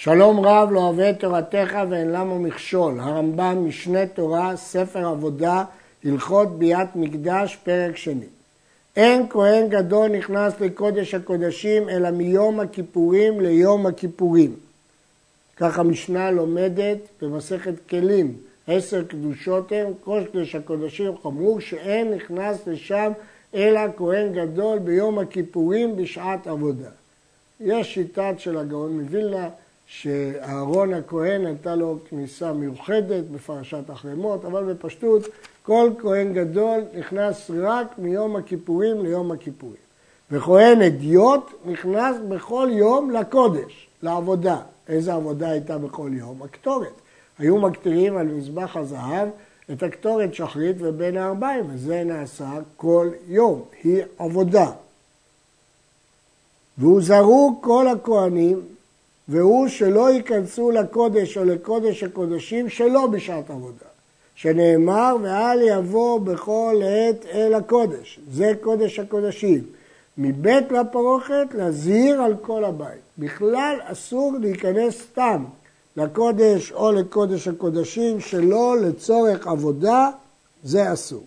שלום רב לא אוהב את תורתך ואין למה מכשול. הרמב"ם, משנה תורה, ספר עבודה, הלכות ביאת מקדש, פרק שני. אין כהן גדול נכנס לקודש הקודשים אלא מיום הכיפורים ליום הכיפורים. כך המשנה לומדת במסכת כלים, עשר קדושות הם, קודש הקודשים חמור, שאין נכנס לשם אלא כהן גדול ביום הכיפורים בשעת עבודה. יש שיטת של הגאון מווילנה שאהרון הכהן הייתה לו כניסה מיוחדת בפרשת החרמות, אבל בפשטות כל כהן גדול נכנס רק מיום הכיפורים ליום הכיפורים. וכהן אדיוט נכנס בכל יום לקודש, לעבודה. איזה עבודה הייתה בכל יום? הקטורת. היו מקטירים על מזבח הזהב את הקטורת שחרית ובין הארבעים, וזה נעשה כל יום, היא עבודה. והוזהרו כל הכהנים והוא שלא ייכנסו לקודש או לקודש הקודשים שלא בשעת עבודה, שנאמר ואל יבוא בכל עת אל הקודש, זה קודש הקודשים. מבית לפרוכת להזהיר על כל הבית. בכלל אסור להיכנס סתם לקודש או לקודש הקודשים שלא לצורך עבודה, זה אסור.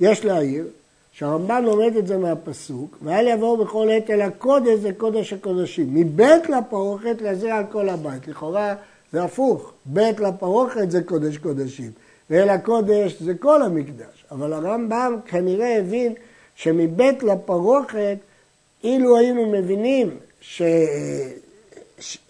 יש להעיר שהרמב"ן לומד את זה מהפסוק, ואל יבואו בכל עת אל הקודש זה קודש הקודשים. מבית לפרוכת לזה על כל הבית. לכאורה זה הפוך, בית לפרוכת זה קודש קודשים, ואל הקודש זה כל המקדש. אבל הרמב"ם כנראה הבין שמבית לפרוכת, אילו היינו מבינים ש...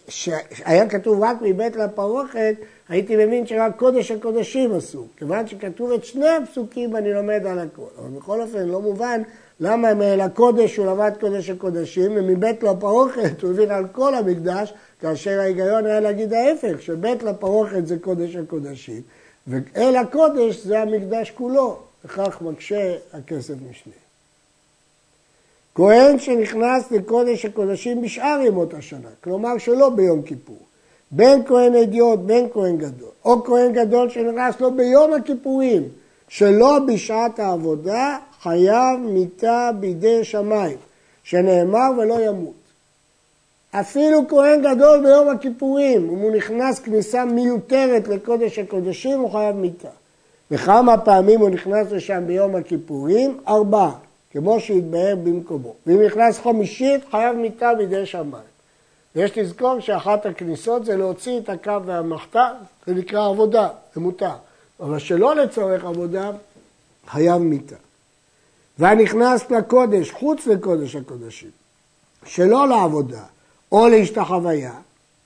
שהיה כתוב רק מבית לפרוכת, הייתי מבין שרק קודש הקודשים אסור. כיוון שכתוב את שני הפסוקים אני לומד על הכל. אבל בכל אופן לא מובן למה מאל הקודש הוא למד קודש הקודשים ומבית לפרוכת הוא הבין על כל המקדש, כאשר ההיגיון היה להגיד ההפך, שבית לפרוכת זה קודש הקודשים ואל הקודש זה המקדש כולו, וכך מקשה הכסף משנה. כהן שנכנס לקודש הקודשים בשאר ימות השנה, כלומר שלא ביום כיפור, בין כהן אדיוט, בין כהן גדול, או כהן גדול שנכנס לו ביום הכיפורים, שלא בשעת העבודה, חייב מיתה בידי שמיים, שנאמר ולא ימות. אפילו כהן גדול ביום הכיפורים, אם הוא נכנס כניסה מיותרת לקודש הקודשים, הוא חייב מיתה. וכמה פעמים הוא נכנס לשם ביום הכיפורים? ארבעה. כמו שהתבהר במקומו. ואם נכנס חמישית, חייב מיתה בידי שמיים. ויש לזכור שאחת הכניסות זה להוציא את הקו והמחתה, זה נקרא עבודה, זה מותר. אבל שלא לצורך עבודה, חייב מיתה. והנכנס לקודש, חוץ לקודש הקודשים, שלא לעבודה או להשתחוויה,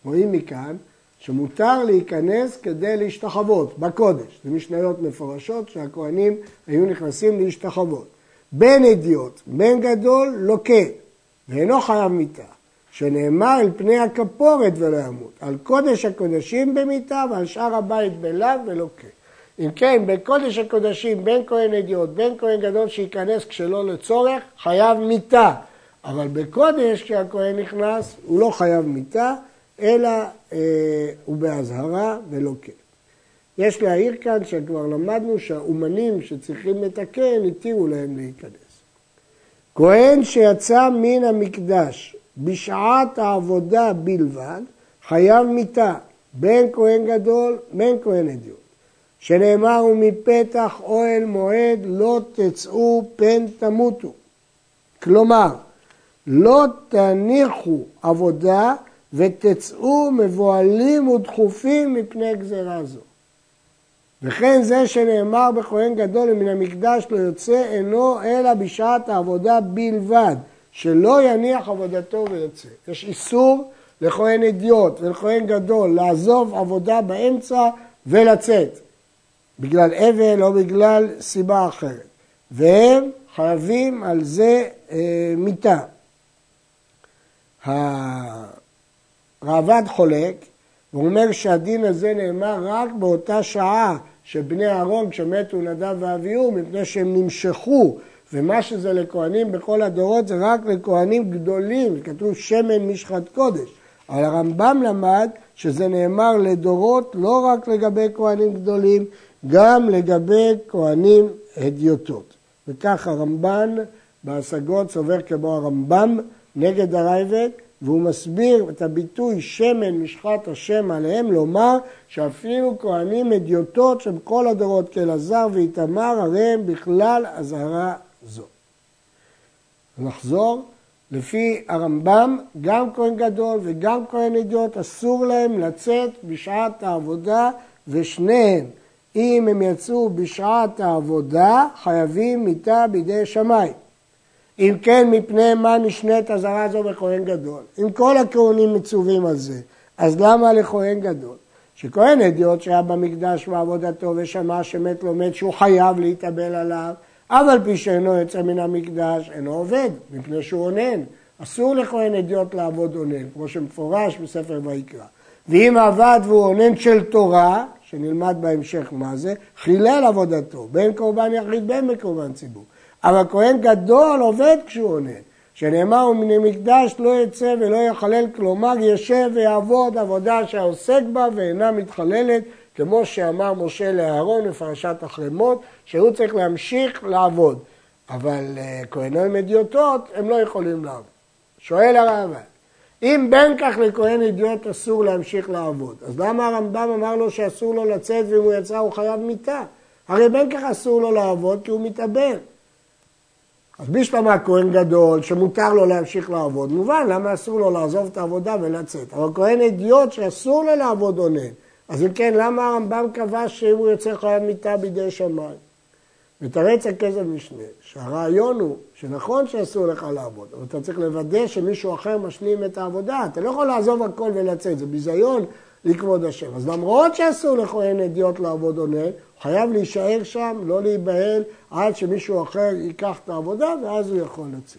רואים מכאן שמותר להיכנס כדי להשתחוות בקודש. זה משניות מפורשות שהכוהנים היו נכנסים להשתחוות. בין אדיוט, בין גדול, לוקה, ואינו חייב מיתה, שנאמר אל פני הכפורת ולא ימות, על קודש הקודשים במיתה ועל שאר הבית בלאו ולוקה. אם כן, בקודש הקודשים, בין כהן אדיוט, בין כהן גדול שייכנס כשלא לצורך, חייב מיתה. אבל בקודש, כשהכהן נכנס, הוא לא חייב מיתה, אלא אה, הוא באזהרה ולוקה. יש להעיר כאן שכבר למדנו שהאומנים שצריכים לתקן, התירו להם להיכנס. כהן שיצא מן המקדש בשעת העבודה בלבד, חייב מיתה, בין כהן גדול, בין כהן אדיוט. שנאמר, ומפתח אוהל מועד לא תצאו פן תמותו. כלומר, לא תניחו עבודה ותצאו מבוהלים ודחופים מפני גזרה זו. וכן זה שנאמר בכהן גדול מן המקדש לא יוצא אינו אלא בשעת העבודה בלבד, שלא יניח עבודתו ויוצא. יש איסור לכהן אדיוט ולכהן גדול לעזוב עבודה באמצע ולצאת, בגלל אבל או בגלל סיבה אחרת. והם חייבים על זה אה, מיתה. הראב"ד חולק, הוא אומר שהדין הזה נאמר רק באותה שעה שבני אהרון כשמתו נדב ואביהו מפני שהם נמשכו ומה שזה לכהנים בכל הדורות זה רק לכהנים גדולים, כתוב שמן משחת קודש. אבל הרמב"ם למד שזה נאמר לדורות לא רק לגבי כהנים גדולים, גם לגבי כהנים הדיוטות. וכך הרמב"ן בהשגות סובר כמו הרמב"ם נגד הרייבד, והוא מסביר את הביטוי שמן משחת השם עליהם, לומר שאפילו כהנים אדיוטות שבכל הדורות כאלעזר ואיתמר, הרי הם בכלל אזהרה זו. נחזור, לפי הרמב"ם, גם כהן גדול וגם כהן אדיוט אסור להם לצאת בשעת העבודה ושניהם, אם הם יצאו בשעת העבודה, חייבים מיתה בידי שמיים. אם כן, מפני מה נשנית אזהרה זו בכהן גדול? אם כל הכהנים מצווים על זה, אז למה לכהן גדול? שכהן אדיוט שהיה במקדש בעבודתו ושמע שמת לו מת שהוא חייב להתאבל עליו, אף על פי שאינו יוצא מן המקדש, אינו עובד, מפני שהוא אונן. אסור לכהן אדיוט לעבוד אונן, כמו שמפורש בספר ויקרא. ואם עבד והוא אונן של תורה, שנלמד בהמשך מה זה, חילל עבודתו, בין קורבן יחיד בין בקורבן ציבור. אבל כהן גדול עובד כשהוא עונן, שנאמר ומן המקדש לא יצא ולא יחלל, כלומר ישב ויעבוד עבודה שהעוסק בה ואינה מתחללת, כמו שאמר משה לאהרון בפרשת החרמות, שהוא צריך להמשיך לעבוד. אבל אה, כהני מדיוטות הם לא יכולים לעבוד. שואל הרמב"ם, אם בין כך לכהן אידיוט אסור להמשיך לעבוד, אז למה הרמב"ם אמר לו שאסור לו לצאת ואם הוא יצא הוא חייב מיתה? הרי בין כך אסור לו לעבוד כי הוא מתאבל. אז בשלמה כהן גדול שמותר לו להמשיך לעבוד, מובן למה אסור לו לעזוב את העבודה ולצאת. אבל כהן אידיוט שאסור לו לעבוד עונן. אז אם כן, למה הרמב"ם קבע שאם הוא יוצא חייב מיתה בידי שמיים? מתרץ הכסף משנה, שהרעיון הוא שנכון שאסור לך לעבוד, אבל אתה צריך לוודא שמישהו אחר משלים את העבודה. אתה לא יכול לעזוב הכל ולצאת, זה ביזיון לכבוד השם. אז למרות שאסור לכהן אדיוט לעבוד הוא חייב להישאר שם, לא להיבהל, עד שמישהו אחר ייקח את העבודה, ואז הוא יכול לצאת.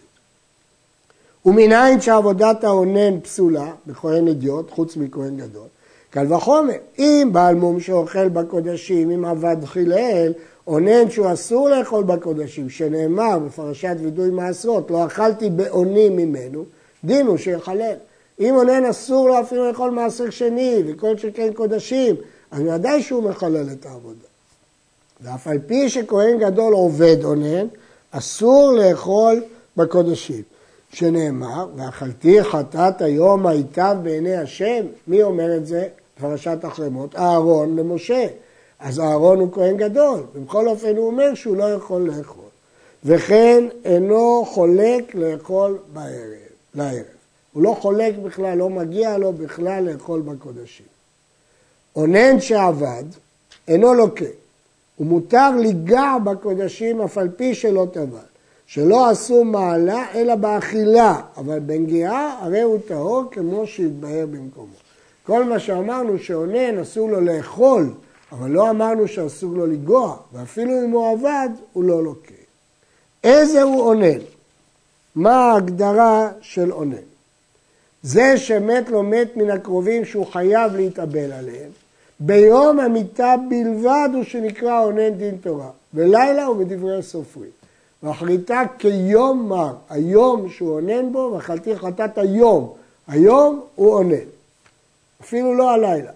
ומנין שעבודת האונן פסולה בכהן אדיוט, חוץ מכהן גדול, קל וחומר, אם בעל מום שאוכל בקודשים, אם עבד חילל, אונן שהוא אסור לאכול בקודשים, שנאמר בפרשת וידוי מעשרות, לא אכלתי באונים ממנו, דין הוא שיחלל. אם אונן אסור לו אפילו לאכול מעשר שני וכל שכן קודשים, אז ודאי שהוא מחלל את העבודה. ואף על פי שכהן גדול עובד אונן, אסור לאכול בקודשים. שנאמר, ואכלתי חטאת היום היטב בעיני השם, מי אומר את זה? פרשת החרמות, אהרון למשה. אז אהרון הוא כהן גדול, ובכל אופן הוא אומר שהוא לא יכול לאכול. וכן אינו חולק לאכול בערב, לערב. הוא לא חולק בכלל, לא מגיע לו בכלל לאכול בקודשים. אונן שעבד אינו לוקה, ומותר ליגע בקודשים אף על פי שלא טבל, שלא עשו מעלה אלא באכילה, אבל בנגיעה הרי הוא טהור כמו שהתבהר במקומו. כל מה שאמרנו שאונן אסור לו לאכול אבל לא אמרנו שאסור לו לגוע, ואפילו אם הוא עבד, הוא לא לוקה. איזה הוא אונן? מה ההגדרה של אונן? זה שמת לו מת מן הקרובים שהוא חייב להתאבל עליהם, ביום המיטה בלבד הוא שנקרא אונן דין תורה, בלילה הוא בדברי סופרים. ואחריתה כיום מר, היום שהוא אונן בו, ואכלתי חטאת היום, היום הוא אונן, אפילו לא הלילה.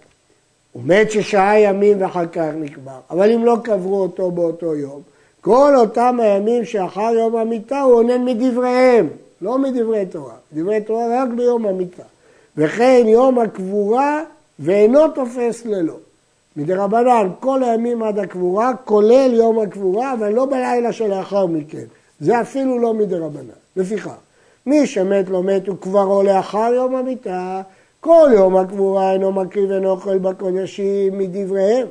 הוא מת ששעה ימים ואחר כך נקבר, אבל אם לא קברו אותו באותו יום, כל אותם הימים שאחר יום המיטה הוא עונן מדבריהם, לא מדברי תורה, דברי תורה רק ביום המיטה. וכן יום הקבורה ואינו תופס ללא. מדי רבנן, כל הימים עד הקבורה, כולל יום הקבורה, אבל לא בלילה שלאחר מכן. זה אפילו לא מדי רבנן. לפיכך, מי שמת לא מת כבר לאחר יום המיטה, כל יום הקבורה אינו מקריב ואינו אוכל בקודשים מדבריהם,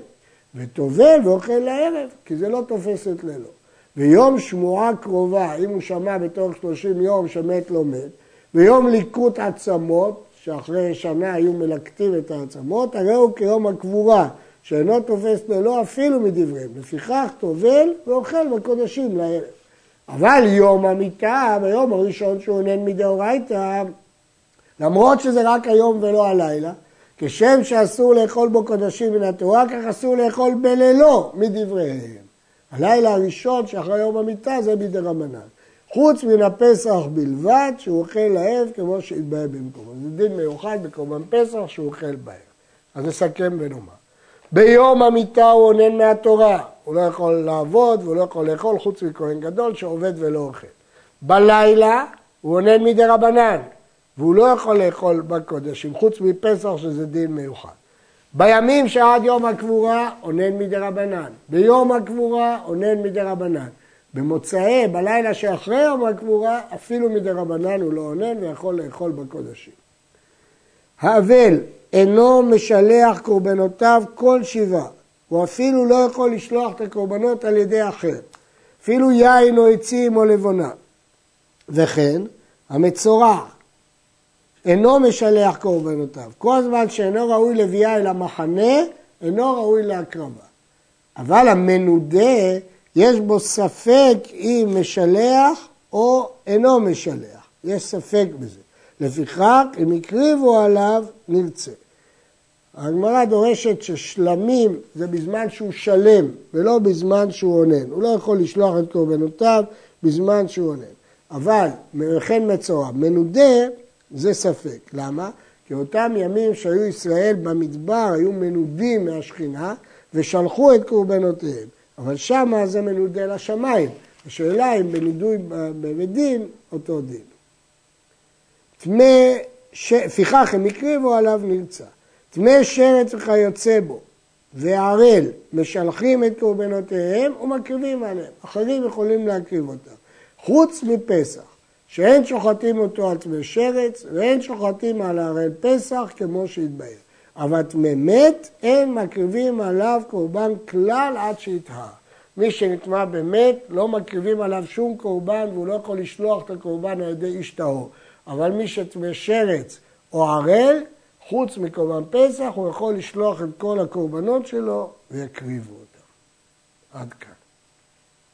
וטובל ואוכל לערב, כי זה לא תופס את לילו. ויום שמועה קרובה, אם הוא שמע בתוך שלושים יום שמת לא מת, ויום ליקוט עצמות, שאחרי שנה היו מלקטים את העצמות, הרי הוא כיום הקבורה, שאינו תופס ללא אפילו מדבריהם. לפיכך טובל ואוכל בקודשים לערב. אבל יום המיטה, ביום הראשון שהוא עונן מדאורייתא, למרות שזה רק היום ולא הלילה, כשם שאסור לאכול בו קודשים מן התורה, כך אסור לאכול בלילו מדבריהם. הלילה הראשון שאחרי יום המיטה זה מדי רמנן. חוץ מן הפסח בלבד, שהוא אוכל לערב כמו שהתבהר במקומו. זה דין מיוחד בקורבן פסח שהוא אוכל בערב. אז נסכם ונאמר. ביום המיטה הוא עונן מהתורה, הוא לא יכול לעבוד והוא לא יכול לאכול חוץ מכהן גדול שעובד ולא אוכל. בלילה הוא עונן מדי רבנן, והוא לא יכול לאכול בקודשים, חוץ מפסח שזה דין מיוחד. בימים שעד יום הקבורה, אונן מדי רבנן. ביום הקבורה, אונן מדי רבנן. במוצאי, בלילה שאחרי יום הקבורה, אפילו מדי רבנן הוא לא אונן ויכול לאכול בקודשים. האבל אינו משלח קורבנותיו כל שבעה, הוא אפילו לא יכול לשלוח את הקורבנות על ידי אחר, אפילו יין או עצים או לבונה. וכן, המצורע אינו משלח קורבנותיו. כל זמן שאינו ראוי לביאה אל המחנה, אינו ראוי להקרבה. אבל המנודה, יש בו ספק אם משלח או אינו משלח. יש ספק בזה. לפיכך, אם הקריבו עליו, נרצה. הגמרא דורשת ששלמים זה בזמן שהוא שלם ולא בזמן שהוא אונן. הוא לא יכול לשלוח את קורבנותיו בזמן שהוא אונן. אבל וכן מצורע, מנודה זה ספק. למה? כי אותם ימים שהיו ישראל במדבר היו מנודים מהשכינה ושלחו את קורבנותיהם. אבל שמה זה מנודה לשמיים. השאלה אם בנידוי בבית דין, אותו דין. טמא, ש... לפיכך הם הקריבו עליו נרצה. טמא שרץ וכיוצא בו וערל משלחים את קורבנותיהם ומקריבים עליהם. אחרים יכולים להקריב אותם. חוץ מפסח, שאין שוחטים אותו על טמא שרץ ואין שוחטים על ערל פסח כמו שהתבהר. אבל טמא מת, אין מקריבים עליו קורבן כלל עד שיטהר. מי שנטמע במת, לא מקריבים עליו שום קורבן והוא לא יכול לשלוח את הקורבן על ידי איש טהור. אבל מי שטמא שרץ או ערל, חוץ מקורבן פסח, הוא יכול לשלוח את כל הקורבנות שלו ויקריבו אותם. עד כאן.